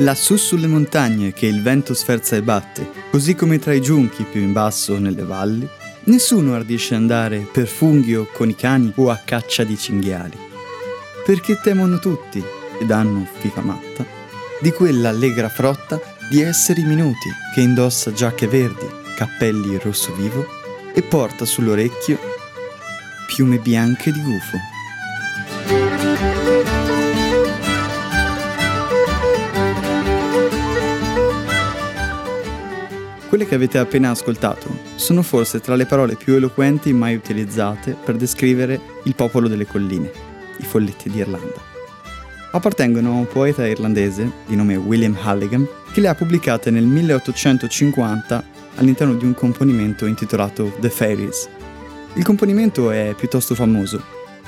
Lassù sulle montagne che il vento sferza e batte, così come tra i giunchi più in basso nelle valli, nessuno ardisce andare per funghi o con i cani o a caccia di cinghiali. Perché temono tutti, ed hanno fica matta, di quella allegra frotta di esseri minuti che indossa giacche verdi, cappelli rosso vivo e porta sull'orecchio piume bianche di gufo. Quelle che avete appena ascoltato sono forse tra le parole più eloquenti mai utilizzate per descrivere il popolo delle colline, i folletti d'Irlanda. Appartengono a un poeta irlandese di nome William Halligan che le ha pubblicate nel 1850 all'interno di un componimento intitolato The Fairies. Il componimento è piuttosto famoso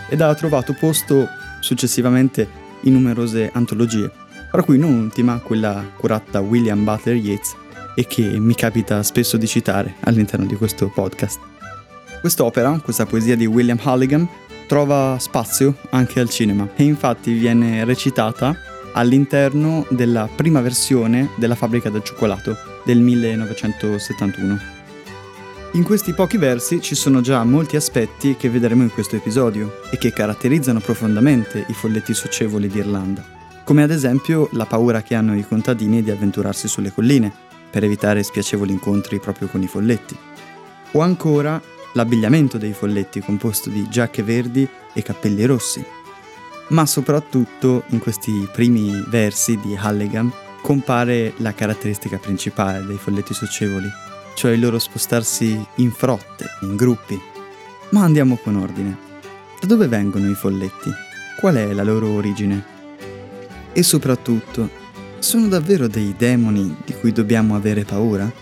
ed ha trovato posto successivamente in numerose antologie, tra cui non ultima quella curata da William Butler Yeats e che mi capita spesso di citare all'interno di questo podcast. Quest'opera, questa poesia di William Halligan, trova spazio anche al cinema e infatti viene recitata all'interno della prima versione della Fabbrica del cioccolato del 1971. In questi pochi versi ci sono già molti aspetti che vedremo in questo episodio e che caratterizzano profondamente i folletti socievoli d'Irlanda, come ad esempio la paura che hanno i contadini di avventurarsi sulle colline, per evitare spiacevoli incontri proprio con i folletti. O ancora l'abbigliamento dei folletti composto di giacche verdi e cappelli rossi. Ma soprattutto in questi primi versi di Halligan compare la caratteristica principale dei folletti socievoli, cioè il loro spostarsi in frotte, in gruppi. Ma andiamo con ordine. Da dove vengono i folletti? Qual è la loro origine? E soprattutto, sono davvero dei demoni di cui dobbiamo avere paura?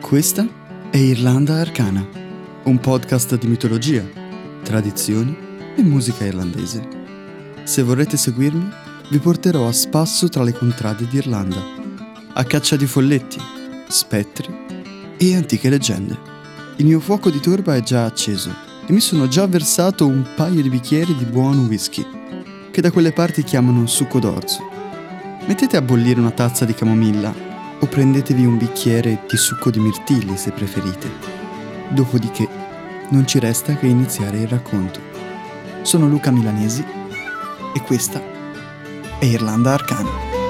Questa è Irlanda Arcana, un podcast di mitologia, tradizioni e musica irlandese. Se vorrete seguirmi, vi porterò a spasso tra le contrade d'Irlanda, a caccia di folletti, spettri e antiche leggende. Il mio fuoco di torba è già acceso e mi sono già versato un paio di bicchieri di buono whisky, che da quelle parti chiamano succo d'orzo. Mettete a bollire una tazza di camomilla o prendetevi un bicchiere di succo di mirtilli se preferite. Dopodiché non ci resta che iniziare il racconto. Sono Luca Milanesi e questa è Irlanda Arcana.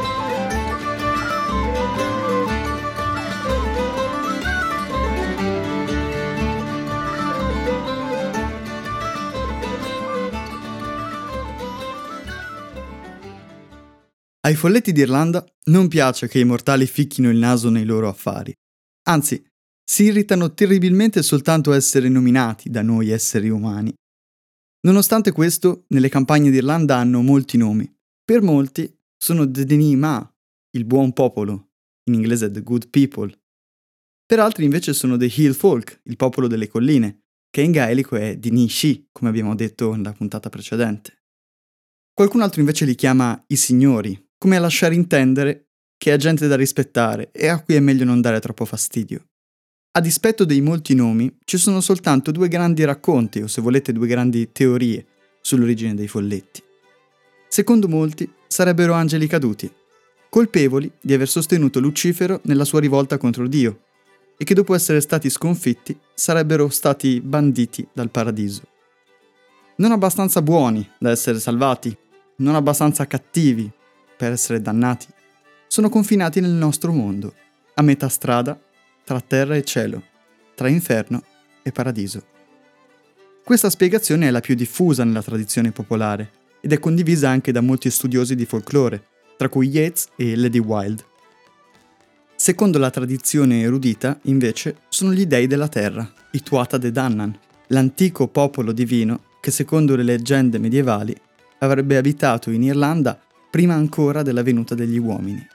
Ai folletti d'Irlanda non piace che i mortali ficchino il naso nei loro affari. Anzi, si irritano terribilmente soltanto a essere nominati da noi esseri umani. Nonostante questo, nelle campagne d'Irlanda hanno molti nomi. Per molti sono The Denima, il buon popolo, in inglese The Good People. Per altri invece sono The Hill Folk, il popolo delle colline, che in gaelico è Dinishi, come abbiamo detto nella puntata precedente. Qualcun altro invece li chiama i signori, come a lasciare intendere che è gente da rispettare e a cui è meglio non dare troppo fastidio. A dispetto dei molti nomi, ci sono soltanto due grandi racconti, o se volete due grandi teorie, sull'origine dei folletti. Secondo molti, sarebbero angeli caduti, colpevoli di aver sostenuto Lucifero nella sua rivolta contro Dio, e che dopo essere stati sconfitti sarebbero stati banditi dal paradiso. Non abbastanza buoni da essere salvati, non abbastanza cattivi per essere dannati, sono confinati nel nostro mondo, a metà strada tra terra e cielo, tra inferno e paradiso. Questa spiegazione è la più diffusa nella tradizione popolare ed è condivisa anche da molti studiosi di folklore, tra cui Yeats e Lady Wilde. Secondo la tradizione erudita, invece, sono gli dei della terra, i Tuatha De Dannan, l'antico popolo divino che secondo le leggende medievali avrebbe abitato in Irlanda prima ancora della venuta degli uomini.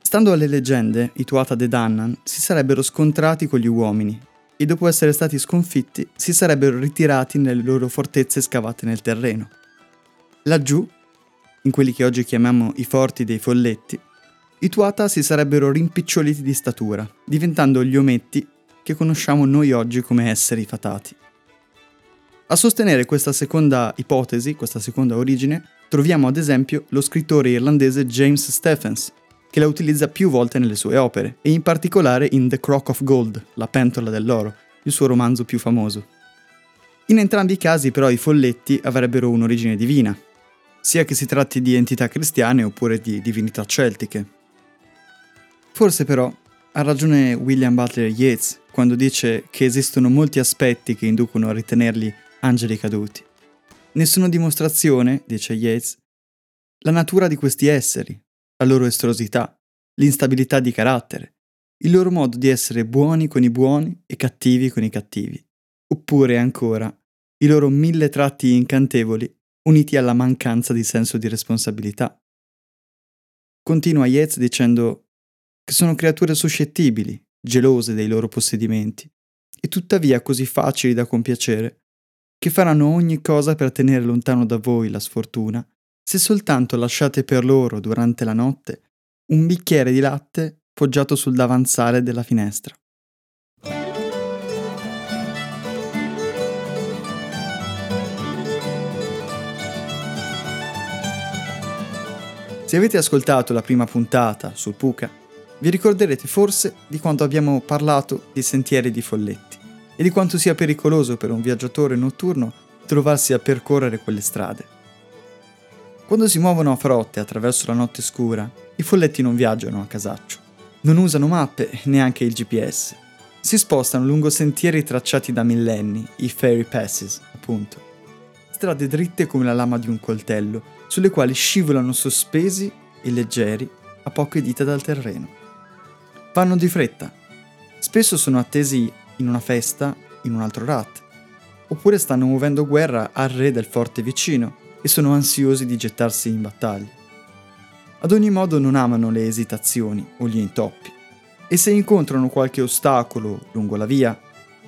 Stando alle leggende, i Tuatha De Dannan si sarebbero scontrati con gli uomini e dopo essere stati sconfitti si sarebbero ritirati nelle loro fortezze scavate nel terreno. Laggiù, in quelli che oggi chiamiamo i forti dei folletti, i Tuatha si sarebbero rimpiccioliti di statura, diventando gli ometti che conosciamo noi oggi come esseri fatati. A sostenere questa seconda ipotesi, questa seconda origine, troviamo ad esempio lo scrittore irlandese James Stephens, che la utilizza più volte nelle sue opere, e in particolare in The Crock of Gold, La pentola dell'oro, il suo romanzo più famoso. In entrambi i casi però i folletti avrebbero un'origine divina, sia che si tratti di entità cristiane oppure di divinità celtiche. Forse però ha ragione William Butler Yeats quando dice che esistono molti aspetti che inducono a ritenerli angeli caduti. Nessuna dimostrazione, dice Yeats, la natura di questi esseri, la loro estrosità, l'instabilità di carattere, il loro modo di essere buoni con i buoni e cattivi con i cattivi, oppure ancora i loro mille tratti incantevoli uniti alla mancanza di senso di responsabilità. Continua Yeats dicendo che sono creature suscettibili, gelose dei loro possedimenti, e tuttavia così facili da compiacere, che faranno ogni cosa per tenere lontano da voi la sfortuna, se soltanto lasciate per loro durante la notte un bicchiere di latte poggiato sul davanzale della finestra. Se avete ascoltato la prima puntata sul Puka, vi ricorderete forse di quanto abbiamo parlato di sentieri di folletti e di quanto sia pericoloso per un viaggiatore notturno trovarsi a percorrere quelle strade. Quando si muovono a frotte attraverso la notte scura, i folletti non viaggiano a casaccio, non usano mappe neanche il GPS. Si spostano lungo sentieri tracciati da millenni, i fairy passes, appunto. Strade dritte come la lama di un coltello, sulle quali scivolano sospesi e leggeri a poche dita dal terreno. Vanno di fretta. Spesso sono attesi in una festa in un altro rat, oppure stanno muovendo guerra al re del forte vicino e sono ansiosi di gettarsi in battaglia. Ad ogni modo non amano le esitazioni o gli intoppi e se incontrano qualche ostacolo lungo la via,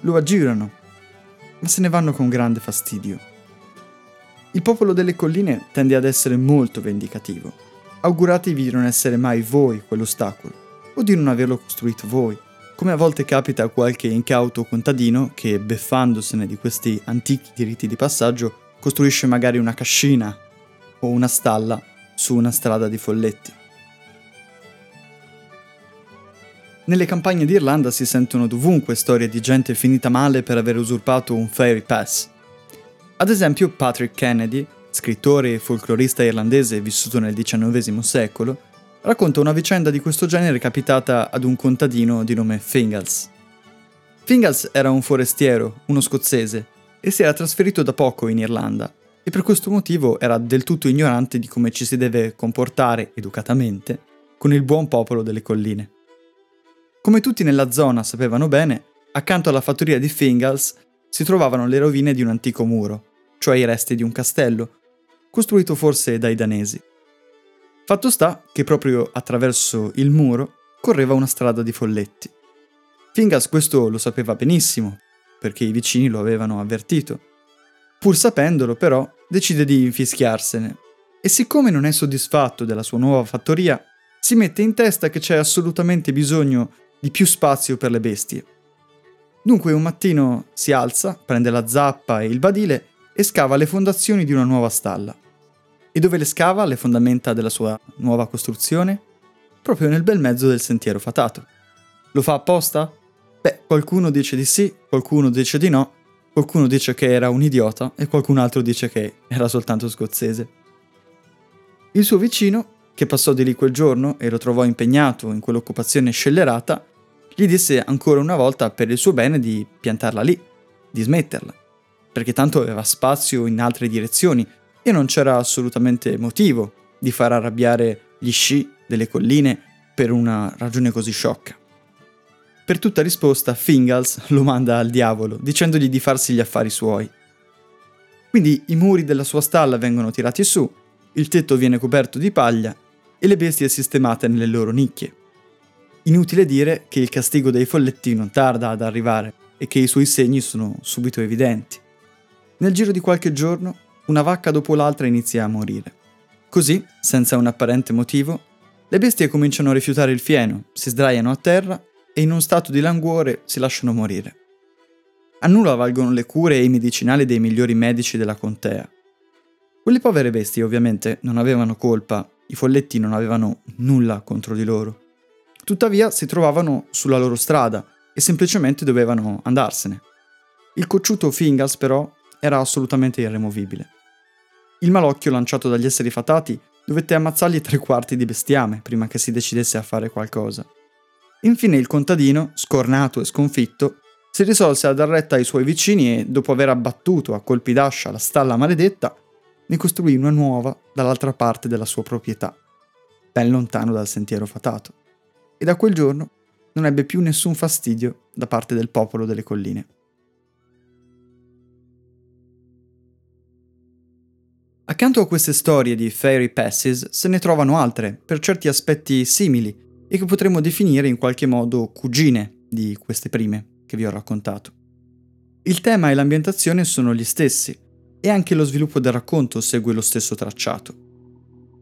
lo aggirano, ma se ne vanno con grande fastidio. Il popolo delle colline tende ad essere molto vendicativo. Auguratevi di non essere mai voi quell'ostacolo, o di non averlo costruito voi, come a volte capita a qualche incauto contadino che, beffandosene di questi antichi diritti di passaggio, costruisce magari una cascina o una stalla su una strada di folletti. Nelle campagne d'Irlanda si sentono dovunque storie di gente finita male per aver usurpato un fairy pass, ad esempio Patrick Kennedy, scrittore e folclorista irlandese vissuto nel XIX secolo, racconta una vicenda di questo genere capitata ad un contadino di nome Fingals. Fingals era un forestiero, uno scozzese, e si era trasferito da poco in Irlanda, e per questo motivo era del tutto ignorante di come ci si deve comportare educatamente con il buon popolo delle colline. Come tutti nella zona sapevano bene, accanto alla fattoria di Fingals si trovavano le rovine di un antico muro, cioè i resti di un castello, costruito forse dai danesi. Fatto sta che proprio attraverso il muro correva una strada di folletti. Fingas questo lo sapeva benissimo, perché i vicini lo avevano avvertito. Pur sapendolo, però, decide di infischiarsene e siccome non è soddisfatto della sua nuova fattoria, si mette in testa che c'è assolutamente bisogno di più spazio per le bestie. Dunque un mattino si alza, prende la zappa e il badile e scava le fondazioni di una nuova stalla. E dove le scava le fondamenta della sua nuova costruzione? Proprio nel bel mezzo del sentiero fatato. Lo fa apposta? Beh, qualcuno dice di sì, qualcuno dice di no, qualcuno dice che era un idiota e qualcun altro dice che era soltanto scozzese. Il suo vicino, che passò di lì quel giorno e lo trovò impegnato in quell'occupazione scellerata, gli disse ancora una volta per il suo bene di piantarla lì, di smetterla, perché tanto aveva spazio in altre direzioni e non c'era assolutamente motivo di far arrabbiare gli sci delle colline per una ragione così sciocca. Per tutta risposta, Fingals lo manda al diavolo, dicendogli di farsi gli affari suoi. Quindi i muri della sua stalla vengono tirati su, il tetto viene coperto di paglia e le bestie sistemate nelle loro nicchie. Inutile dire che il castigo dei folletti non tarda ad arrivare e che i suoi segni sono subito evidenti. Nel giro di qualche giorno, una vacca dopo l'altra inizia a morire. Così, senza un apparente motivo, le bestie cominciano a rifiutare il fieno, si sdraiano a terra e in uno stato di languore si lasciano morire. A nulla valgono le cure e i medicinali dei migliori medici della contea. Quelle povere bestie ovviamente non avevano colpa, i folletti non avevano nulla contro di loro. Tuttavia si trovavano sulla loro strada e semplicemente dovevano andarsene. Il cocciuto Fingas però era assolutamente irremovibile. Il malocchio lanciato dagli esseri fatati dovette ammazzargli tre quarti di bestiame prima che si decidesse a fare qualcosa. Infine il contadino, scornato e sconfitto, si risolse a dar retta ai suoi vicini e, dopo aver abbattuto a colpi d'ascia la stalla maledetta, ne costruì una nuova dall'altra parte della sua proprietà, ben lontano dal sentiero fatato. E da quel giorno non ebbe più nessun fastidio da parte del popolo delle colline. Accanto a queste storie di fairy passes se ne trovano altre, per certi aspetti simili, e che potremmo definire in qualche modo cugine di queste prime che vi ho raccontato. Il tema e l'ambientazione sono gli stessi, e anche lo sviluppo del racconto segue lo stesso tracciato.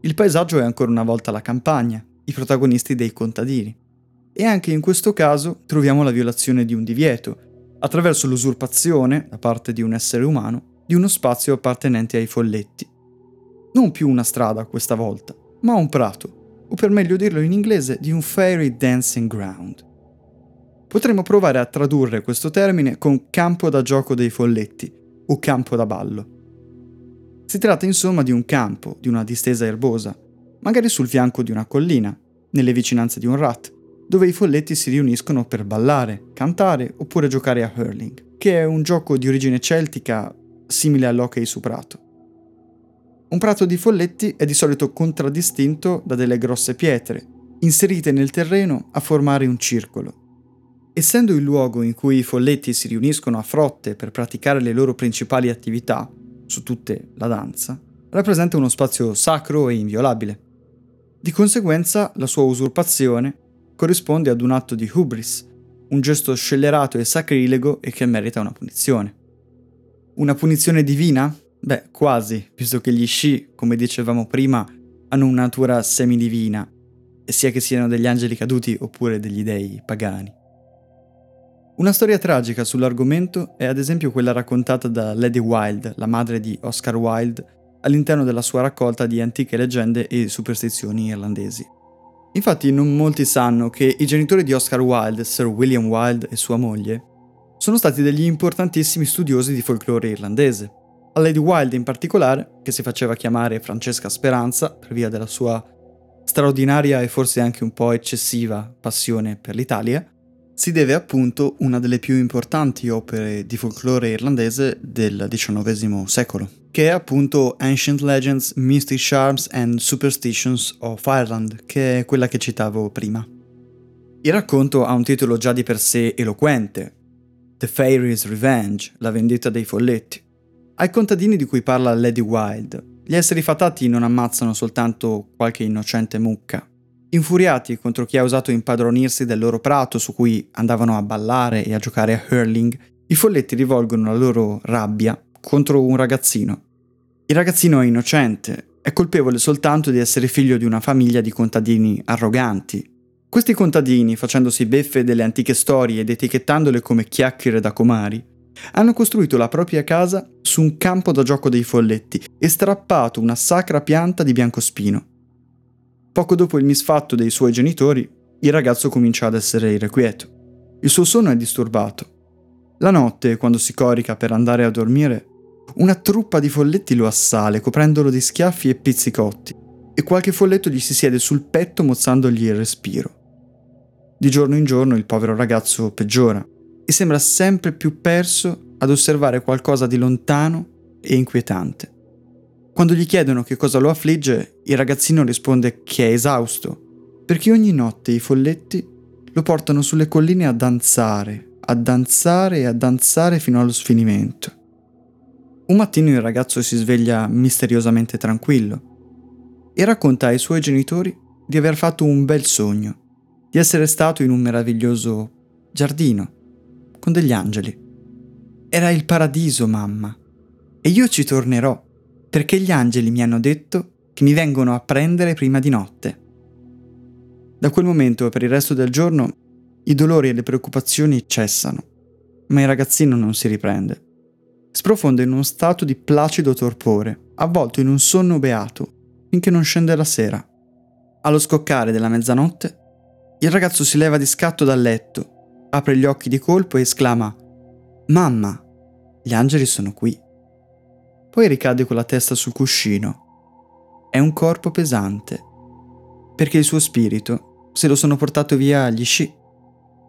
Il paesaggio è ancora una volta la campagna, i protagonisti dei contadini. E anche in questo caso troviamo la violazione di un divieto, attraverso l'usurpazione, da parte di un essere umano, di uno spazio appartenente ai folletti. Non più una strada questa volta, ma un prato, o per meglio dirlo in inglese, di un fairy dancing ground. Potremmo provare a tradurre questo termine con campo da gioco dei folletti o campo da ballo. Si tratta insomma di un campo, di una distesa erbosa, magari sul fianco di una collina, nelle vicinanze di un rat, dove i folletti si riuniscono per ballare, cantare oppure giocare a hurling, che è un gioco di origine celtica simile all'hockey su prato. Un prato di folletti è di solito contraddistinto da delle grosse pietre, inserite nel terreno a formare un circolo. Essendo il luogo in cui i folletti si riuniscono a frotte per praticare le loro principali attività, su tutte la danza, rappresenta uno spazio sacro e inviolabile. Di conseguenza, la sua usurpazione corrisponde ad un atto di hubris, un gesto scellerato e sacrilego e che merita una punizione. Una punizione divina? Beh, quasi, visto che gli sci, come dicevamo prima, hanno una natura semidivina, sia che siano degli angeli caduti oppure degli dei pagani. Una storia tragica sull'argomento è ad esempio quella raccontata da Lady Wilde, la madre di Oscar Wilde, all'interno della sua raccolta di antiche leggende e superstizioni irlandesi. Infatti non molti sanno che i genitori di Oscar Wilde, Sir William Wilde e sua moglie, sono stati degli importantissimi studiosi di folklore irlandese, a Lady Wilde in particolare, che si faceva chiamare Francesca Speranza per via della sua straordinaria e forse anche un po' eccessiva passione per l'Italia, si deve appunto una delle più importanti opere di folklore irlandese del XIX secolo, che è appunto Ancient Legends, Mystic Charms and Superstitions of Ireland, che è quella che citavo prima. Il racconto ha un titolo già di per sé eloquente, The Fairy's Revenge, la vendetta dei folletti, ai contadini di cui parla Lady Wild, gli esseri fatati non ammazzano soltanto qualche innocente mucca. Infuriati contro chi ha osato impadronirsi del loro prato su cui andavano a ballare e a giocare a hurling, i folletti rivolgono la loro rabbia contro un ragazzino. Il ragazzino è innocente, è colpevole soltanto di essere figlio di una famiglia di contadini arroganti. Questi contadini, facendosi beffe delle antiche storie ed etichettandole come chiacchiere da comari, hanno costruito la propria casa su un campo da gioco dei folletti e strappato una sacra pianta di biancospino. Poco dopo il misfatto dei suoi genitori, il ragazzo comincia ad essere irrequieto. Il suo sonno è disturbato. La notte, quando si corica per andare a dormire, una truppa di folletti lo assale, coprendolo di schiaffi e pizzicotti, e qualche folletto gli si siede sul petto mozzandogli il respiro. Di giorno in giorno il povero ragazzo peggiora e sembra sempre più perso ad osservare qualcosa di lontano e inquietante. Quando gli chiedono che cosa lo affligge, il ragazzino risponde che è esausto, perché ogni notte i folletti lo portano sulle colline a danzare, a danzare e a danzare fino allo sfinimento. Un mattino il ragazzo si sveglia misteriosamente tranquillo e racconta ai suoi genitori di aver fatto un bel sogno, di essere stato in un meraviglioso giardino, con degli angeli. Era il paradiso, mamma. E io ci tornerò, perché gli angeli mi hanno detto che mi vengono a prendere prima di notte. Da quel momento per il resto del giorno i dolori e le preoccupazioni cessano. ma il ragazzino non si riprende. Sprofonda in uno stato di placido torpore, avvolto in un sonno beato, finché non scende la sera. Allo scoccare della mezzanotte, il ragazzo si leva di scatto dal letto, apre gli occhi di colpo e esclama Mamma, gli angeli sono qui. Poi ricade con la testa sul cuscino. È un corpo pesante, perché il suo spirito se lo sono portato via agli sci,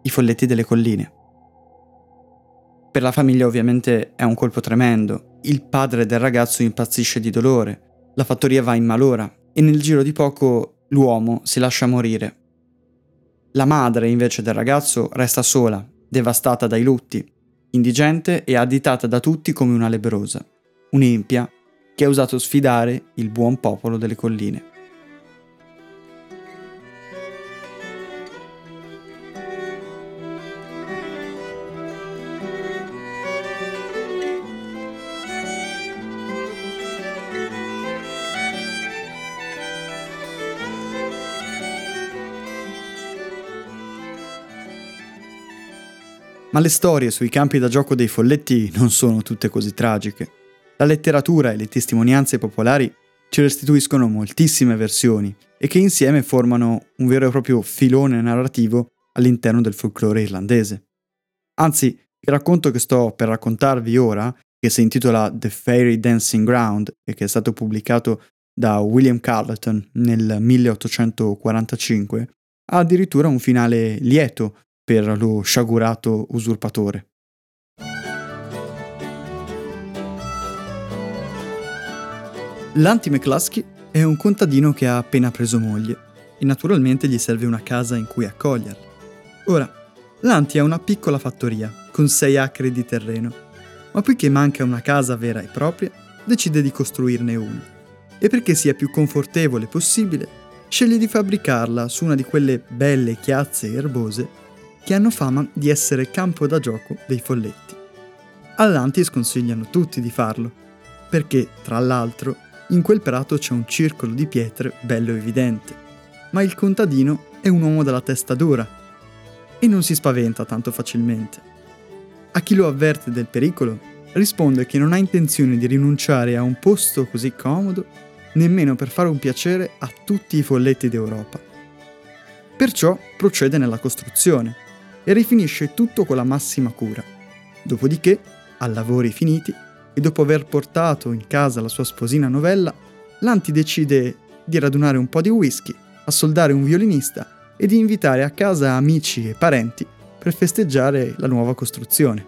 i folletti delle colline. Per la famiglia ovviamente è un colpo tremendo. Il padre del ragazzo impazzisce di dolore, la fattoria va in malora e nel giro di poco l'uomo si lascia morire. La madre invece del ragazzo resta sola, devastata dai lutti, indigente e additata da tutti come una lebrosa, un'empia che ha usato sfidare il buon popolo delle colline. Ma le storie sui campi da gioco dei folletti non sono tutte così tragiche. La letteratura e le testimonianze popolari ci restituiscono moltissime versioni e che insieme formano un vero e proprio filone narrativo all'interno del folklore irlandese. Anzi, il racconto che sto per raccontarvi ora, che si intitola The Fairy Dancing Ground e che è stato pubblicato da William Carleton nel 1845, ha addirittura un finale lieto per lo sciagurato usurpatore. Lanti McCluskey è un contadino che ha appena preso moglie e naturalmente gli serve una casa in cui accoglierla. Ora, Lanti ha una piccola fattoria con 6 acri di terreno, ma poiché manca una casa vera e propria, decide di costruirne una. E perché sia più confortevole possibile, sceglie di fabbricarla su una di quelle belle chiazze erbose che hanno fama di essere campo da gioco dei folletti. Allanti sconsigliano tutti di farlo, perché, tra l'altro, in quel prato c'è un circolo di pietre bello evidente, ma il contadino è un uomo dalla testa dura e non si spaventa tanto facilmente. A chi lo avverte del pericolo, risponde che non ha intenzione di rinunciare a un posto così comodo nemmeno per fare un piacere a tutti i folletti d'Europa. Perciò procede nella costruzione e rifinisce tutto con la massima cura. Dopodiché, a lavori finiti, e dopo aver portato in casa la sua sposina novella, Lanti decide di radunare un po' di whisky, assoldare un violinista e di invitare a casa amici e parenti per festeggiare la nuova costruzione.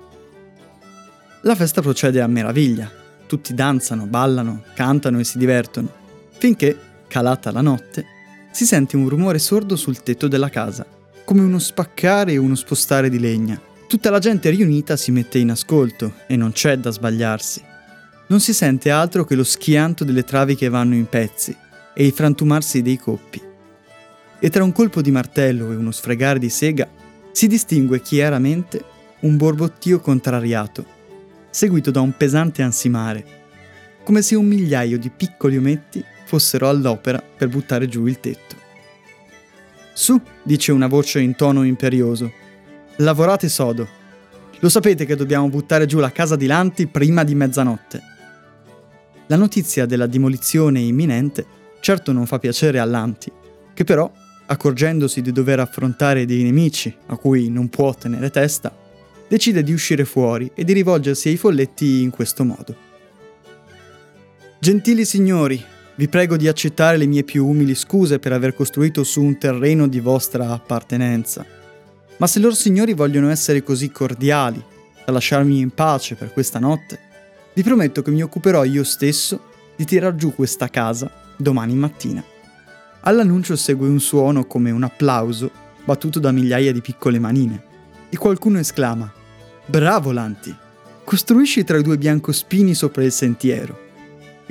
La festa procede a meraviglia, tutti danzano, ballano, cantano e si divertono, finché, calata la notte, si sente un rumore sordo sul tetto della casa come uno spaccare e uno spostare di legna. Tutta la gente riunita si mette in ascolto e non c'è da sbagliarsi. Non si sente altro che lo schianto delle travi che vanno in pezzi e il frantumarsi dei coppi. E tra un colpo di martello e uno sfregare di sega si distingue chiaramente un borbottio contrariato, seguito da un pesante ansimare, come se un migliaio di piccoli ometti fossero all'opera per buttare giù il tetto. Su, dice una voce in tono imperioso. Lavorate sodo. Lo sapete che dobbiamo buttare giù la casa di Lanti prima di mezzanotte. La notizia della demolizione imminente certo non fa piacere a Lanti, che però, accorgendosi di dover affrontare dei nemici a cui non può tenere testa, decide di uscire fuori e di rivolgersi ai folletti in questo modo. Gentili signori, vi prego di accettare le mie più umili scuse per aver costruito su un terreno di vostra appartenenza. Ma se loro signori vogliono essere così cordiali da lasciarmi in pace per questa notte, vi prometto che mi occuperò io stesso di tirar giù questa casa domani mattina. All'annuncio segue un suono come un applauso battuto da migliaia di piccole manine e qualcuno esclama Bravo Lanti! Costruisci tra i due biancospini sopra il sentiero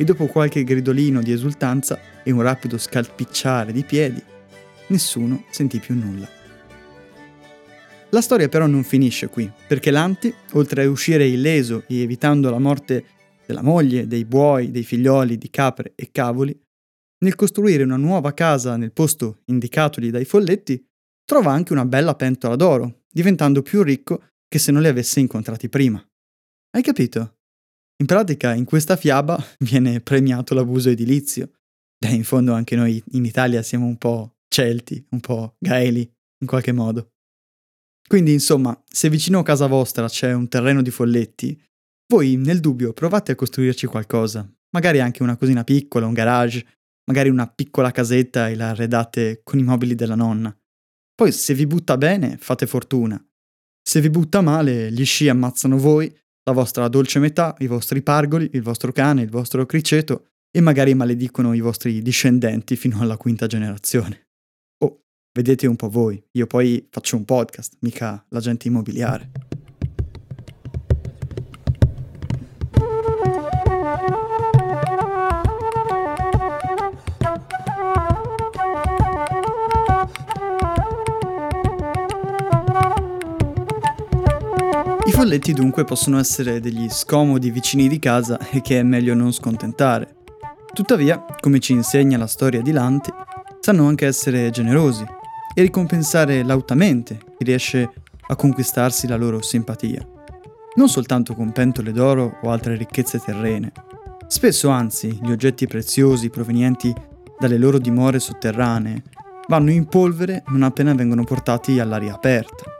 e dopo qualche gridolino di esultanza e un rapido scalpicciare di piedi, nessuno sentì più nulla. La storia però non finisce qui, perché Lanti, oltre a uscire illeso e evitando la morte della moglie, dei buoi, dei figlioli, di capre e cavoli, nel costruire una nuova casa nel posto indicatogli dai folletti, trova anche una bella pentola d'oro, diventando più ricco che se non li avesse incontrati prima. Hai capito? In pratica, in questa fiaba viene premiato l'abuso edilizio. Beh, in fondo anche noi in Italia siamo un po' celti, un po' gaeli, in qualche modo. Quindi, insomma, se vicino a casa vostra c'è un terreno di folletti, voi nel dubbio provate a costruirci qualcosa, magari anche una cosina piccola, un garage, magari una piccola casetta e la arredate con i mobili della nonna. Poi se vi butta bene, fate fortuna. Se vi butta male, gli sci ammazzano voi, la vostra dolce metà, i vostri pargoli, il vostro cane, il vostro criceto e magari maledicono i vostri discendenti fino alla quinta generazione. Oh, vedete un po' voi, io poi faccio un podcast, mica l'agente immobiliare. I folletti dunque possono essere degli scomodi vicini di casa e che è meglio non scontentare. Tuttavia, come ci insegna la storia di Lanti, sanno anche essere generosi e ricompensare lautamente chi riesce a conquistarsi la loro simpatia. Non soltanto con pentole d'oro o altre ricchezze terrene. Spesso, anzi, gli oggetti preziosi provenienti dalle loro dimore sotterranee vanno in polvere non appena vengono portati all'aria aperta.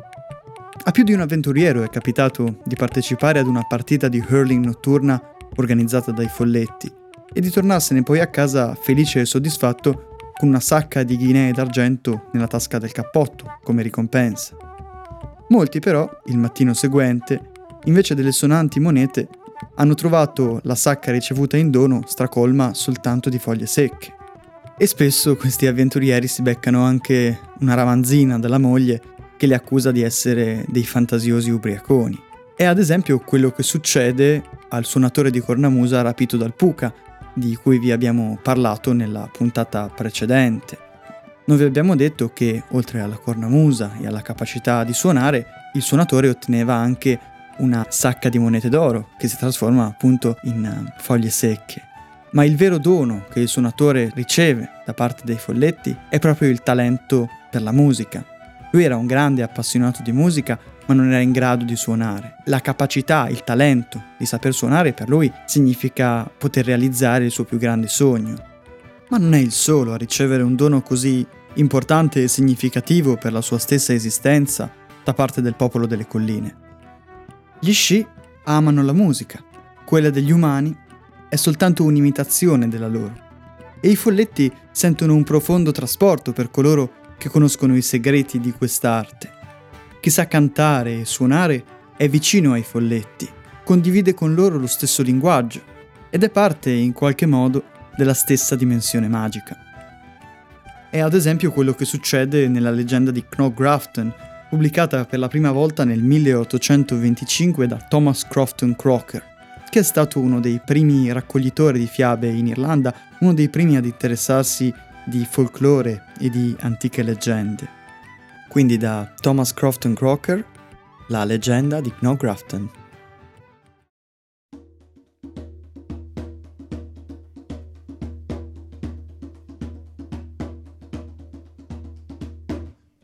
A più di un avventuriero è capitato di partecipare ad una partita di hurling notturna organizzata dai folletti e di tornarsene poi a casa felice e soddisfatto con una sacca di ghinee d'argento nella tasca del cappotto come ricompensa. Molti però, il mattino seguente, invece delle sonanti monete, hanno trovato la sacca ricevuta in dono stracolma soltanto di foglie secche. E spesso questi avventurieri si beccano anche una ramanzina dalla moglie che li accusa di essere dei fantasiosi ubriaconi. È ad esempio quello che succede al suonatore di cornamusa rapito dal Puca, di cui vi abbiamo parlato nella puntata precedente. Noi vi abbiamo detto che, oltre alla cornamusa e alla capacità di suonare, il suonatore otteneva anche una sacca di monete d'oro, che si trasforma appunto in eh, foglie secche. Ma il vero dono che il suonatore riceve da parte dei folletti è proprio il talento per la musica, lui era un grande appassionato di musica, ma non era in grado di suonare. La capacità, il talento di saper suonare per lui significa poter realizzare il suo più grande sogno. Ma non è il solo a ricevere un dono così importante e significativo per la sua stessa esistenza da parte del popolo delle colline. Gli sci amano la musica, quella degli umani è soltanto un'imitazione della loro. E i folletti sentono un profondo trasporto per coloro che conoscono i segreti di quest'arte. Chi sa cantare e suonare è vicino ai folletti, condivide con loro lo stesso linguaggio ed è parte, in qualche modo, della stessa dimensione magica. È ad esempio quello che succede nella leggenda di Knock Grafton, pubblicata per la prima volta nel 1825 da Thomas Crofton Crocker, che è stato uno dei primi raccoglitori di fiabe in Irlanda, uno dei primi ad interessarsi di folklore e di antiche leggende. Quindi da Thomas Crofton Crocker, la leggenda di Knock Grafton.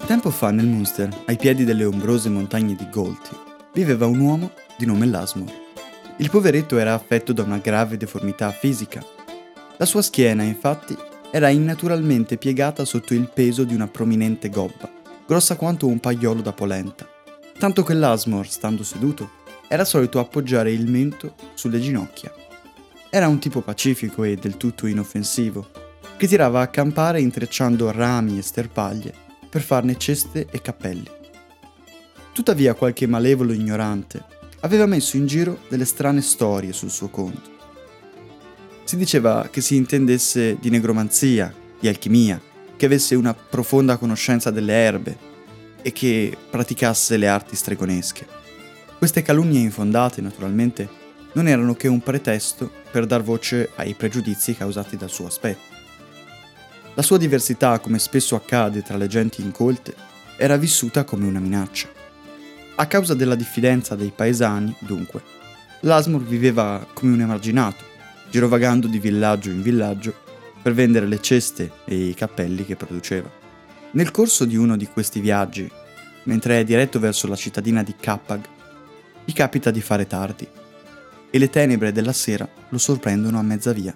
Tempo fa nel Munster, ai piedi delle ombrose montagne di Golti, viveva un uomo di nome Lasmor. Il poveretto era affetto da una grave deformità fisica. La sua schiena, infatti, era innaturalmente piegata sotto il peso di una prominente gobba, grossa quanto un paiolo da polenta, tanto che l'Asmor, stando seduto, era solito appoggiare il mento sulle ginocchia. Era un tipo pacifico e del tutto inoffensivo, che tirava a campare intrecciando rami e sterpaglie per farne ceste e cappelli. Tuttavia qualche malevolo ignorante aveva messo in giro delle strane storie sul suo conto si diceva che si intendesse di negromanzia, di alchimia, che avesse una profonda conoscenza delle erbe e che praticasse le arti stregonesche. Queste calunnie infondate, naturalmente, non erano che un pretesto per dar voce ai pregiudizi causati dal suo aspetto. La sua diversità, come spesso accade tra le genti incolte, era vissuta come una minaccia. A causa della diffidenza dei paesani, dunque, l'Asmur viveva come un emarginato, girovagando di villaggio in villaggio per vendere le ceste e i cappelli che produceva. Nel corso di uno di questi viaggi, mentre è diretto verso la cittadina di Kappag, gli capita di fare tardi e le tenebre della sera lo sorprendono a mezza via.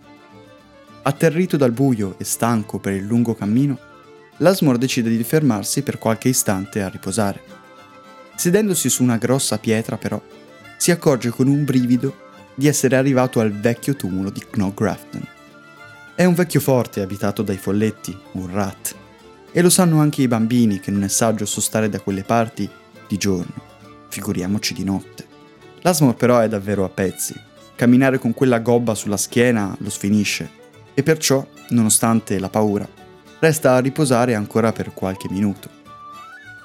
Atterrito dal buio e stanco per il lungo cammino, Lasmor decide di fermarsi per qualche istante a riposare. Sedendosi su una grossa pietra, però, si accorge con un brivido di essere arrivato al vecchio tumulo di Knog Grafton. È un vecchio forte abitato dai folletti, un rat, e lo sanno anche i bambini che non è saggio sostare da quelle parti di giorno, figuriamoci di notte. Lasmor però è davvero a pezzi. Camminare con quella gobba sulla schiena lo sfinisce e perciò, nonostante la paura, resta a riposare ancora per qualche minuto.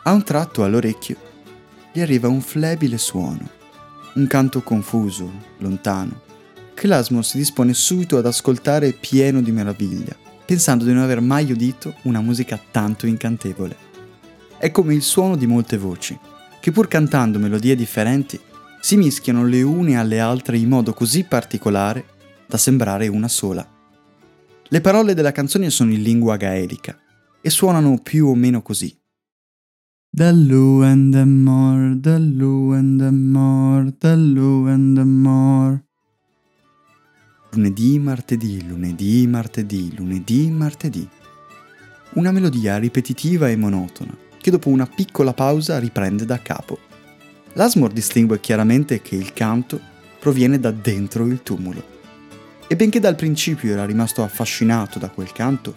A un tratto all'orecchio gli arriva un flebile suono, un canto confuso, lontano, che Lasmor si dispone subito ad ascoltare pieno di meraviglia, pensando di non aver mai udito una musica tanto incantevole. È come il suono di molte voci, che pur cantando melodie differenti, si mischiano le une alle altre in modo così particolare da sembrare una sola. Le parole della canzone sono in lingua gaelica e suonano più o meno così. Dallu and the more, dallu and the more, dallu and the more. Lunedì, martedì, lunedì, martedì, lunedì, martedì. Una melodia ripetitiva e monotona che dopo una piccola pausa riprende da capo. Lasmor distingue chiaramente che il canto proviene da dentro il tumulo. E benché dal principio era rimasto affascinato da quel canto,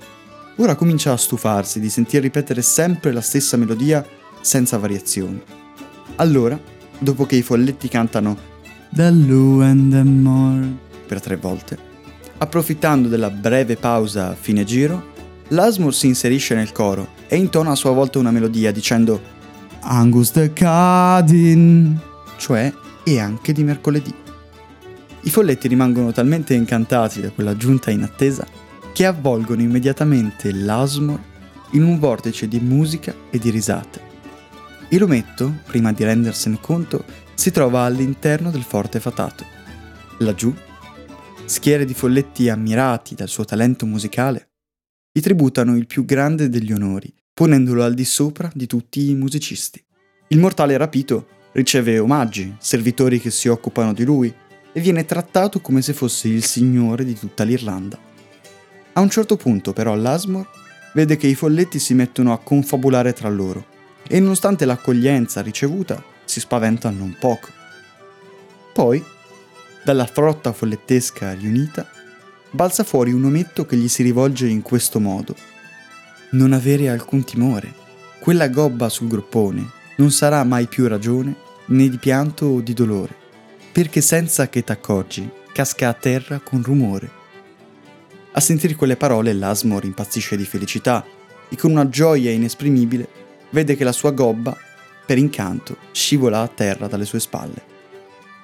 ora comincia a stufarsi di sentir ripetere sempre la stessa melodia senza variazioni. Allora, dopo che i folletti cantano The Lou and the More per tre volte, approfittando della breve pausa a fine giro, Lasmur si inserisce nel coro e intona a sua volta una melodia dicendo Angus the Cadin, cioè e anche di mercoledì. I folletti rimangono talmente incantati da quell'aggiunta inattesa che avvolgono immediatamente l'Asmor in un vortice di musica e di risate. E l'ometto, prima di rendersene conto, si trova all'interno del forte fatato. Laggiù, schiere di folletti ammirati dal suo talento musicale gli tributano il più grande degli onori, ponendolo al di sopra di tutti i musicisti. Il mortale rapito riceve omaggi, servitori che si occupano di lui e viene trattato come se fosse il signore di tutta l'Irlanda. A un certo punto però l'Asmor vede che i folletti si mettono a confabulare tra loro e nonostante l'accoglienza ricevuta si spaventa non poco. Poi, dalla frotta follettesca riunita, balza fuori un ometto che gli si rivolge in questo modo. Non avere alcun timore. Quella gobba sul groppone non sarà mai più ragione né di pianto o di dolore, perché senza che t'accorgi casca a terra con rumore. A sentire quelle parole l'Asmor impazzisce di felicità e con una gioia inesprimibile vede che la sua gobba, per incanto, scivola a terra dalle sue spalle.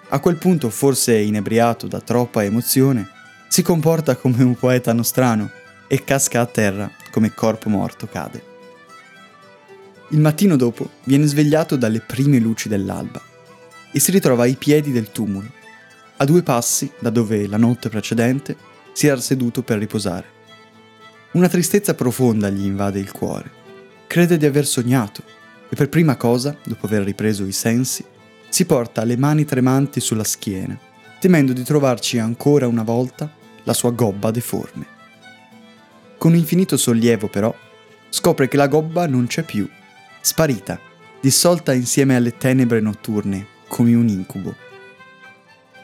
A quel punto, forse inebriato da troppa emozione, si comporta come un poeta nostrano e casca a terra come corpo morto cade. Il mattino dopo viene svegliato dalle prime luci dell'alba e si ritrova ai piedi del tumulo, a due passi da dove la notte precedente si era seduto per riposare. Una tristezza profonda gli invade il cuore. Crede di aver sognato e per prima cosa, dopo aver ripreso i sensi, si porta le mani tremanti sulla schiena, temendo di trovarci ancora una volta la sua gobba deforme. Con infinito sollievo però, scopre che la gobba non c'è più, sparita, dissolta insieme alle tenebre notturne, come un incubo.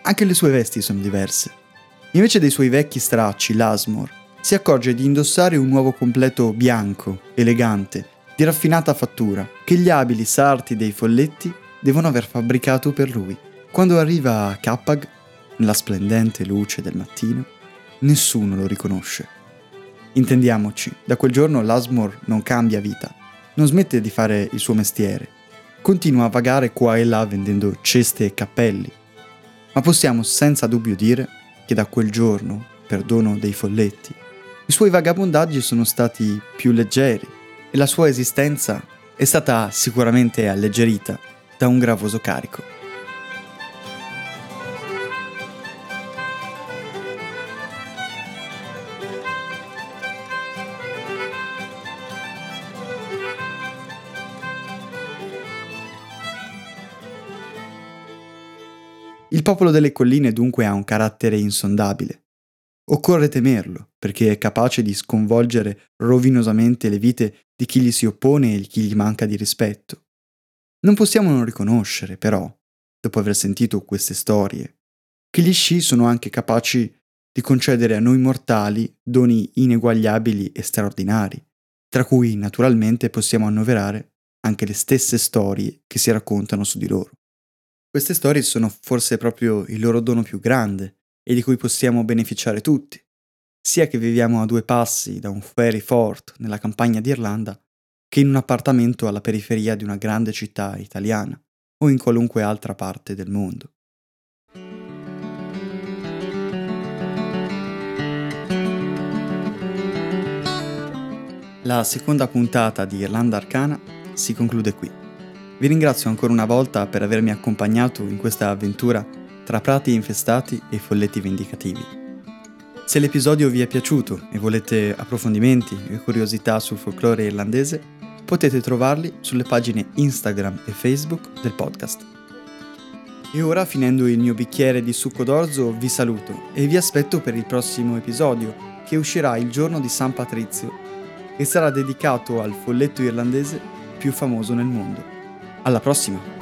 Anche le sue vesti sono diverse. Invece dei suoi vecchi stracci, l'Asmor si accorge di indossare un nuovo completo bianco, elegante, di raffinata fattura, che gli abili sarti dei folletti devono aver fabbricato per lui. Quando arriva a Kappag, nella splendente luce del mattino, nessuno lo riconosce. Intendiamoci, da quel giorno l'Asmor non cambia vita, non smette di fare il suo mestiere, continua a vagare qua e là vendendo ceste e cappelli, ma possiamo senza dubbio dire che da quel giorno, per dono dei folletti, i suoi vagabondaggi sono stati più leggeri la sua esistenza è stata sicuramente alleggerita da un gravoso carico. Il popolo delle colline dunque ha un carattere insondabile. Occorre temerlo, perché è capace di sconvolgere rovinosamente le vite di chi gli si oppone e di chi gli manca di rispetto. Non possiamo non riconoscere, però, dopo aver sentito queste storie, che gli sci sono anche capaci di concedere a noi mortali doni ineguagliabili e straordinari, tra cui naturalmente possiamo annoverare anche le stesse storie che si raccontano su di loro. Queste storie sono forse proprio il loro dono più grande e di cui possiamo beneficiare tutti, sia che viviamo a due passi da un ferry fort nella campagna d'Irlanda, che in un appartamento alla periferia di una grande città italiana o in qualunque altra parte del mondo. La seconda puntata di Irlanda Arcana si conclude qui. Vi ringrazio ancora una volta per avermi accompagnato in questa avventura tra prati infestati e folletti vendicativi. Se l'episodio vi è piaciuto e volete approfondimenti e curiosità sul folklore irlandese, potete trovarli sulle pagine Instagram e Facebook del podcast. E ora, finendo il mio bicchiere di succo d'orzo, vi saluto e vi aspetto per il prossimo episodio, che uscirà il giorno di San Patrizio e sarà dedicato al folletto irlandese più famoso nel mondo. Alla prossima!